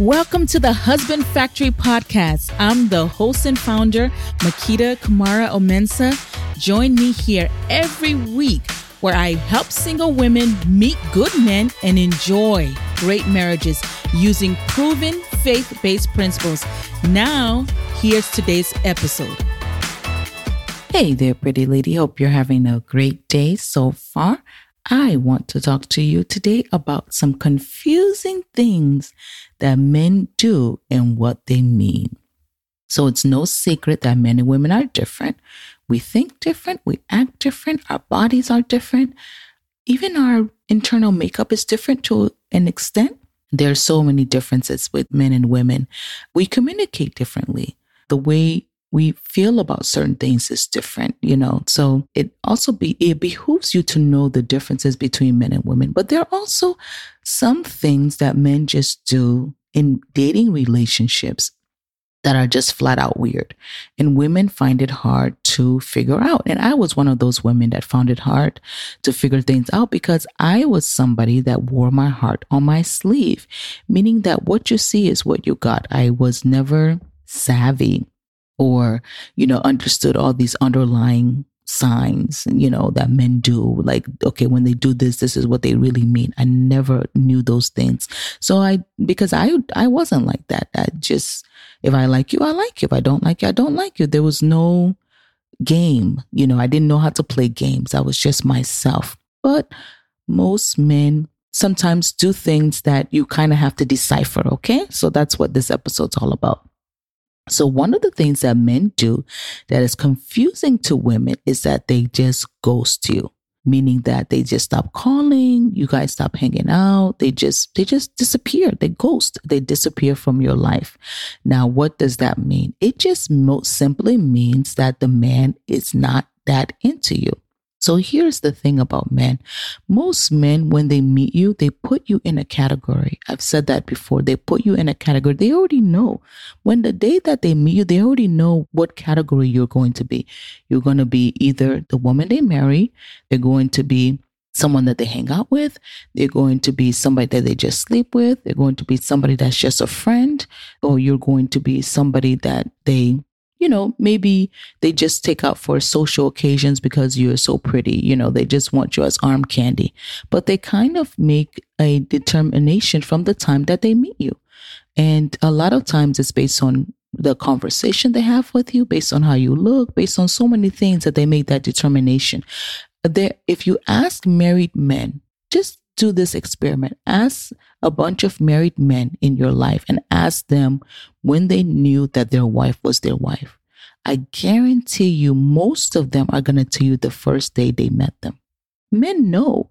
Welcome to the Husband Factory podcast. I'm the host and founder, Makita Kamara Omensa. Join me here every week where I help single women meet good men and enjoy great marriages using proven faith based principles. Now, here's today's episode. Hey there, pretty lady. Hope you're having a great day so far. I want to talk to you today about some confusing things that men do and what they mean. So it's no secret that men and women are different. We think different, we act different, our bodies are different. Even our internal makeup is different to an extent. There are so many differences with men and women. We communicate differently. The way we feel about certain things is different, you know. So it also be it behooves you to know the differences between men and women. But there are also some things that men just do in dating relationships that are just flat out weird. And women find it hard to figure out. And I was one of those women that found it hard to figure things out because I was somebody that wore my heart on my sleeve, meaning that what you see is what you got. I was never savvy or, you know, understood all these underlying signs, you know, that men do. Like, okay, when they do this, this is what they really mean. I never knew those things. So I, because I, I wasn't like that. I just, if I like you, I like you. If I don't like you, I don't like you. There was no game. You know, I didn't know how to play games. I was just myself. But most men sometimes do things that you kind of have to decipher. Okay. So that's what this episode's all about. So, one of the things that men do that is confusing to women is that they just ghost you, meaning that they just stop calling, you guys stop hanging out, they just they just disappear, they ghost, they disappear from your life. Now, what does that mean? It just most simply means that the man is not that into you. So here's the thing about men. Most men, when they meet you, they put you in a category. I've said that before. They put you in a category. They already know. When the day that they meet you, they already know what category you're going to be. You're going to be either the woman they marry, they're going to be someone that they hang out with. They're going to be somebody that they just sleep with. They're going to be somebody that's just a friend, or you're going to be somebody that they you know, maybe they just take out for social occasions because you're so pretty. You know, they just want you as arm candy. But they kind of make a determination from the time that they meet you. And a lot of times it's based on the conversation they have with you, based on how you look, based on so many things that they make that determination. There, if you ask married men, just do this experiment. Ask a bunch of married men in your life and ask them when they knew that their wife was their wife. I guarantee you, most of them are going to tell you the first day they met them. Men know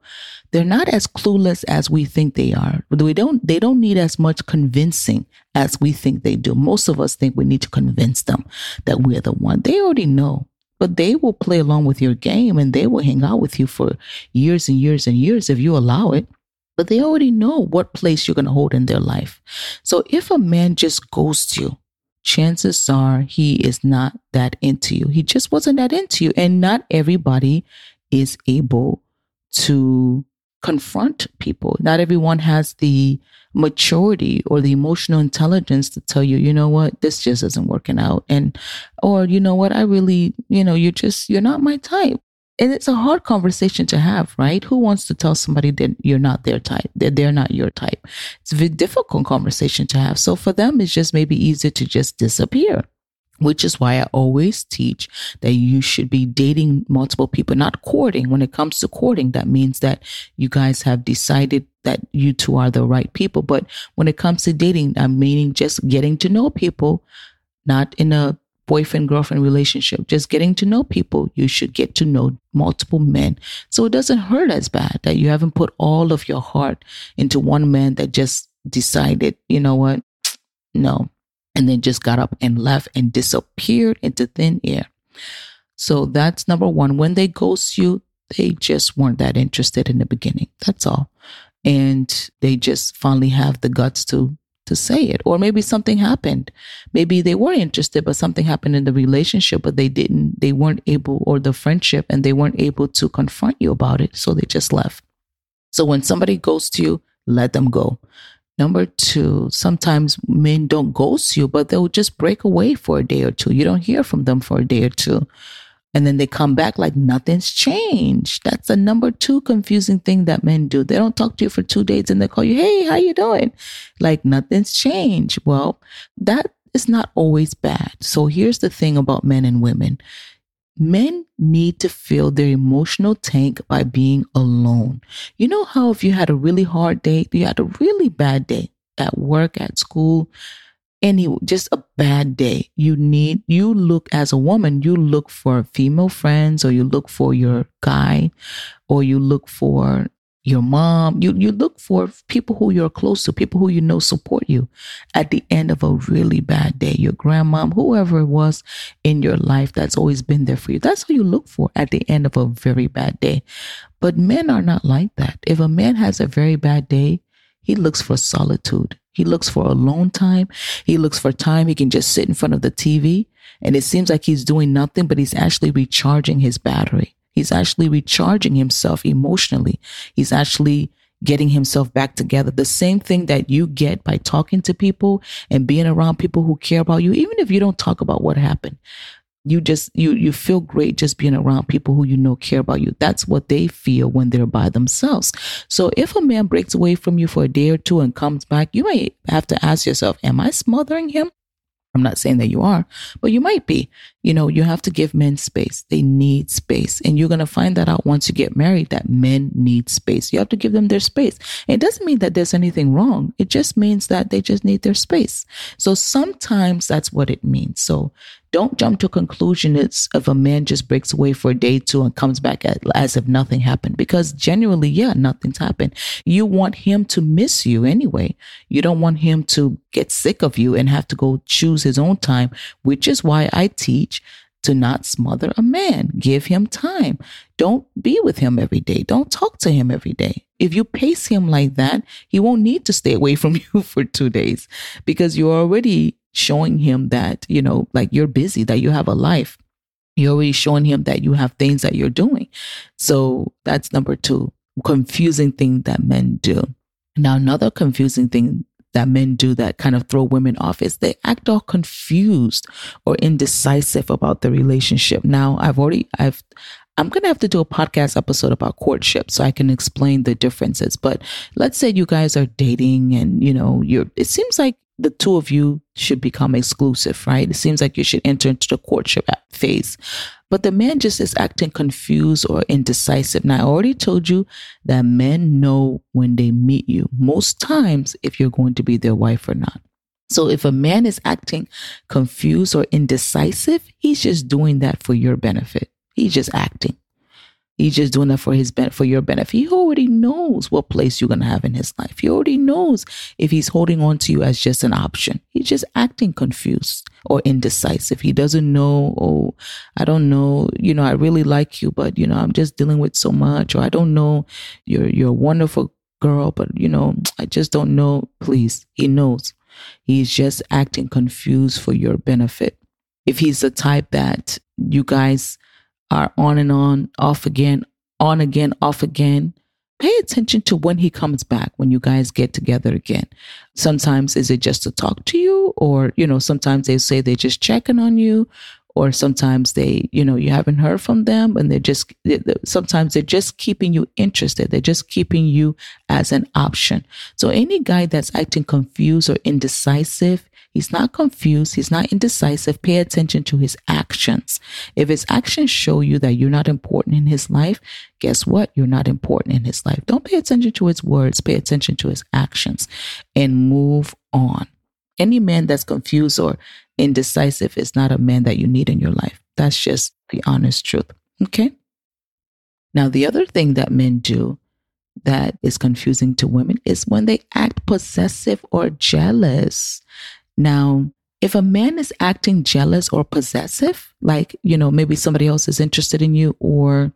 they're not as clueless as we think they are. We don't, they don't need as much convincing as we think they do. Most of us think we need to convince them that we're the one. They already know but they will play along with your game and they will hang out with you for years and years and years if you allow it. But they already know what place you're going to hold in their life. So if a man just ghosts you, chances are he is not that into you. He just wasn't that into you. And not everybody is able to confront people. Not everyone has the maturity or the emotional intelligence to tell you, you know what, this just isn't working out. And, or, you know what, I really, you know, you're just, you're not my type. And it's a hard conversation to have, right? Who wants to tell somebody that you're not their type, that they're not your type? It's a difficult conversation to have. So for them, it's just maybe easier to just disappear which is why I always teach that you should be dating multiple people, not courting. When it comes to courting, that means that you guys have decided that you two are the right people. But when it comes to dating, I'm meaning just getting to know people, not in a boyfriend girlfriend relationship, just getting to know people. You should get to know multiple men. So it doesn't hurt as bad that you haven't put all of your heart into one man that just decided, you know what? No, and then just got up and left and disappeared into thin air. So that's number one. When they ghost you, they just weren't that interested in the beginning. That's all. And they just finally have the guts to to say it. Or maybe something happened. Maybe they were interested, but something happened in the relationship, but they didn't, they weren't able, or the friendship, and they weren't able to confront you about it. So they just left. So when somebody goes to you, let them go. Number two, sometimes men don't ghost you, but they'll just break away for a day or two. You don't hear from them for a day or two. And then they come back like nothing's changed. That's the number two confusing thing that men do. They don't talk to you for two days and they call you, Hey, how you doing? Like nothing's changed. Well, that is not always bad. So here's the thing about men and women. Men need to fill their emotional tank by being alone. You know how if you had a really hard day, you had a really bad day at work, at school, any just a bad day, you need you look as a woman, you look for female friends or you look for your guy or you look for your mom. You you look for people who you're close to, people who you know support you at the end of a really bad day. Your grandmom, whoever it was in your life that's always been there for you. That's who you look for at the end of a very bad day. But men are not like that. If a man has a very bad day, he looks for solitude. He looks for alone time. He looks for time he can just sit in front of the TV and it seems like he's doing nothing, but he's actually recharging his battery. He's actually recharging himself emotionally. He's actually getting himself back together. The same thing that you get by talking to people and being around people who care about you, even if you don't talk about what happened. You just you you feel great just being around people who you know care about you. That's what they feel when they're by themselves. So if a man breaks away from you for a day or two and comes back, you may have to ask yourself, am I smothering him? I'm not saying that you are, but you might be. You know, you have to give men space. They need space. And you're going to find that out once you get married that men need space. You have to give them their space. It doesn't mean that there's anything wrong. It just means that they just need their space. So sometimes that's what it means. So don't jump to conclusion it's if a man just breaks away for a day two and comes back at, as if nothing happened because genuinely yeah nothing's happened you want him to miss you anyway you don't want him to get sick of you and have to go choose his own time which is why i teach to not smother a man. Give him time. Don't be with him every day. Don't talk to him every day. If you pace him like that, he won't need to stay away from you for two days because you're already showing him that, you know, like you're busy, that you have a life. You're already showing him that you have things that you're doing. So that's number two, confusing thing that men do. Now, another confusing thing that men do that kind of throw women off is they act all confused or indecisive about the relationship. Now, I've already, I've, I'm going to have to do a podcast episode about courtship so I can explain the differences. But let's say you guys are dating and, you know, you're, it seems like the two of you should become exclusive, right? It seems like you should enter into the courtship phase. But the man just is acting confused or indecisive. Now, I already told you that men know when they meet you, most times, if you're going to be their wife or not. So if a man is acting confused or indecisive, he's just doing that for your benefit. He's just acting. He's just doing that for his ben- for your benefit. He already knows what place you're gonna have in his life. He already knows if he's holding on to you as just an option. He's just acting confused or indecisive. He doesn't know. Oh, I don't know. You know, I really like you, but you know, I'm just dealing with so much. Or I don't know. You're you're a wonderful girl, but you know, I just don't know. Please, he knows. He's just acting confused for your benefit. If he's the type that you guys are on and on, off again, on again, off again. Pay attention to when he comes back, when you guys get together again. Sometimes is it just to talk to you, or, you know, sometimes they say they're just checking on you, or sometimes they, you know, you haven't heard from them and they're just, sometimes they're just keeping you interested. They're just keeping you as an option. So any guy that's acting confused or indecisive, He's not confused. He's not indecisive. Pay attention to his actions. If his actions show you that you're not important in his life, guess what? You're not important in his life. Don't pay attention to his words. Pay attention to his actions and move on. Any man that's confused or indecisive is not a man that you need in your life. That's just the honest truth. Okay. Now, the other thing that men do that is confusing to women is when they act possessive or jealous. Now, if a man is acting jealous or possessive, like, you know, maybe somebody else is interested in you, or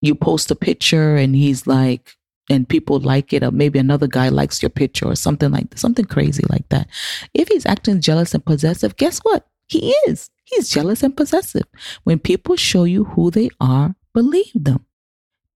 you post a picture and he's like, and people like it, or maybe another guy likes your picture or something like something crazy like that. If he's acting jealous and possessive, guess what? He is. He's jealous and possessive. When people show you who they are, believe them.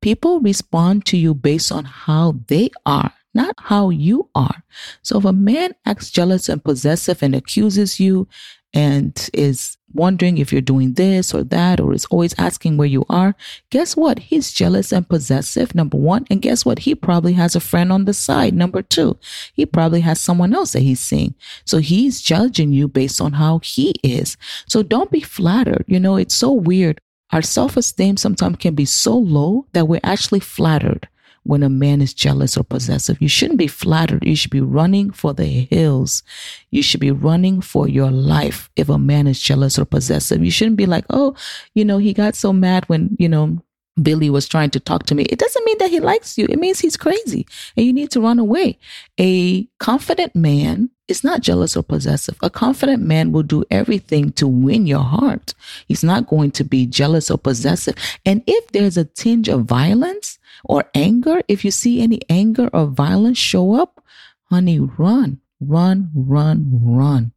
People respond to you based on how they are, not how you are. So if a man acts jealous and possessive and accuses you and is wondering if you're doing this or that, or is always asking where you are, guess what? He's jealous and possessive, number one. And guess what? He probably has a friend on the side, number two. He probably has someone else that he's seeing. So he's judging you based on how he is. So don't be flattered. You know, it's so weird. Our self esteem sometimes can be so low that we're actually flattered when a man is jealous or possessive. You shouldn't be flattered. You should be running for the hills. You should be running for your life if a man is jealous or possessive. You shouldn't be like, oh, you know, he got so mad when, you know, Billy was trying to talk to me. It doesn't mean that he likes you. It means he's crazy and you need to run away. A confident man is not jealous or possessive. A confident man will do everything to win your heart. He's not going to be jealous or possessive. And if there's a tinge of violence or anger, if you see any anger or violence show up, honey, run, run, run, run.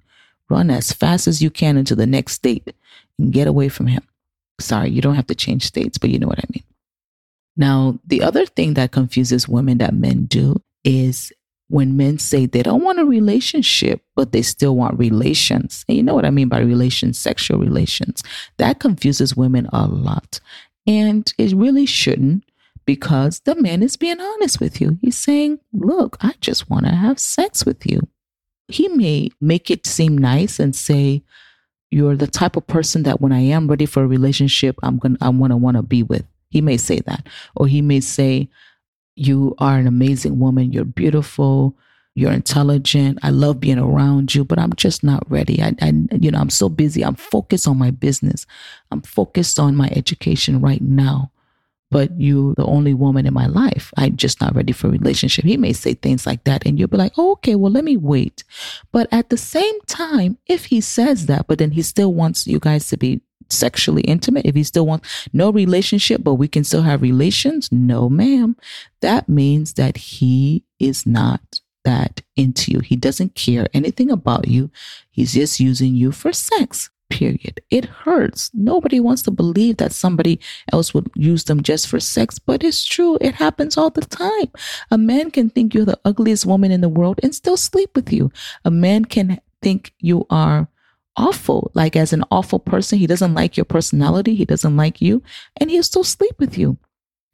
Run as fast as you can into the next state and get away from him. Sorry, you don't have to change states, but you know what I mean. Now, the other thing that confuses women that men do is when men say they don't want a relationship, but they still want relations. And you know what I mean by relations, sexual relations. That confuses women a lot. And it really shouldn't because the man is being honest with you. He's saying, Look, I just want to have sex with you. He may make it seem nice and say, you're the type of person that when I am ready for a relationship, I'm going to I want to want to be with. He may say that. Or he may say you are an amazing woman, you're beautiful, you're intelligent. I love being around you, but I'm just not ready. I, I you know, I'm so busy. I'm focused on my business. I'm focused on my education right now but you the only woman in my life. I'm just not ready for a relationship. He may say things like that and you'll be like, oh, okay, well, let me wait. But at the same time, if he says that, but then he still wants you guys to be sexually intimate, if he still wants no relationship, but we can still have relations, no, ma'am. That means that he is not that into you. He doesn't care anything about you. He's just using you for sex period. It hurts. Nobody wants to believe that somebody else would use them just for sex, but it's true. It happens all the time. A man can think you're the ugliest woman in the world and still sleep with you. A man can think you are awful, like as an awful person. He doesn't like your personality, he doesn't like you, and he'll still sleep with you.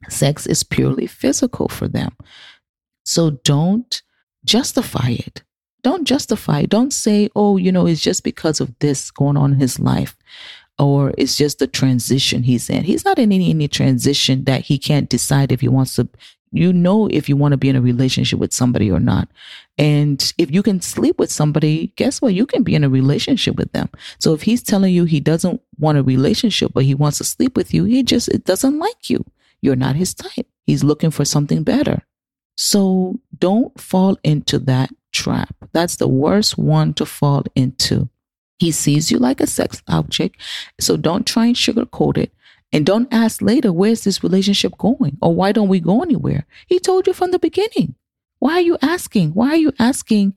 Sex is purely physical for them. So don't justify it. Don't justify. Don't say, oh, you know, it's just because of this going on in his life or it's just the transition he's in. He's not in any, any transition that he can't decide if he wants to. You know, if you want to be in a relationship with somebody or not. And if you can sleep with somebody, guess what? You can be in a relationship with them. So if he's telling you he doesn't want a relationship, but he wants to sleep with you, he just it doesn't like you. You're not his type. He's looking for something better. So don't fall into that trap. That's the worst one to fall into. He sees you like a sex object. So don't try and sugarcoat it. And don't ask later, where's this relationship going? Or why don't we go anywhere? He told you from the beginning. Why are you asking? Why are you asking,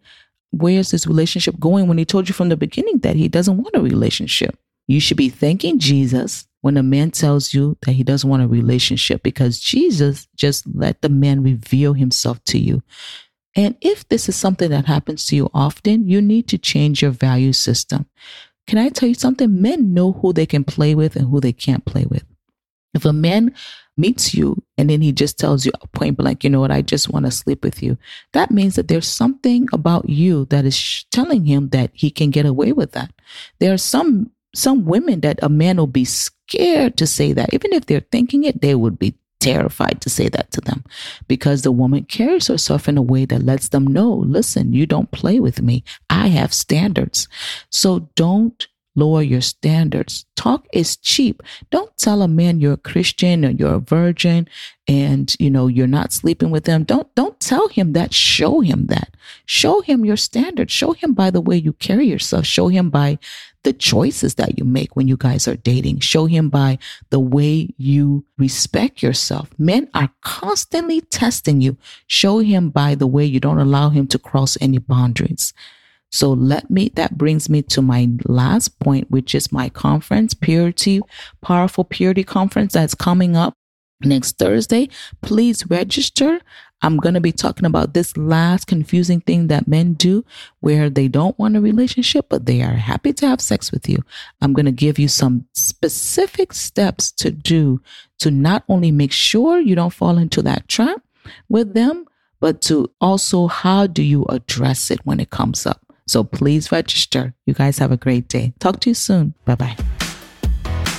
where's this relationship going when he told you from the beginning that he doesn't want a relationship? You should be thanking Jesus when a man tells you that he doesn't want a relationship because Jesus just let the man reveal himself to you. And if this is something that happens to you often, you need to change your value system. Can I tell you something? Men know who they can play with and who they can't play with. If a man meets you and then he just tells you point blank, you know what, I just want to sleep with you, that means that there's something about you that is telling him that he can get away with that. There are some some women that a man will be scared to say that. Even if they're thinking it, they would be terrified to say that to them because the woman carries herself in a way that lets them know listen, you don't play with me. I have standards. So don't lower your standards. Talk is cheap. Don't tell a man you're a Christian or you're a virgin and you know you're not sleeping with them. Don't don't tell him that. Show him that. Show him your standards. Show him by the way you carry yourself. Show him by the choices that you make when you guys are dating. Show him by the way you respect yourself. Men are constantly testing you. Show him by the way you don't allow him to cross any boundaries. So let me, that brings me to my last point, which is my conference, Purity, Powerful Purity Conference that's coming up next Thursday. Please register. I'm going to be talking about this last confusing thing that men do where they don't want a relationship, but they are happy to have sex with you. I'm going to give you some specific steps to do to not only make sure you don't fall into that trap with them, but to also how do you address it when it comes up. So please register. You guys have a great day. Talk to you soon. Bye bye.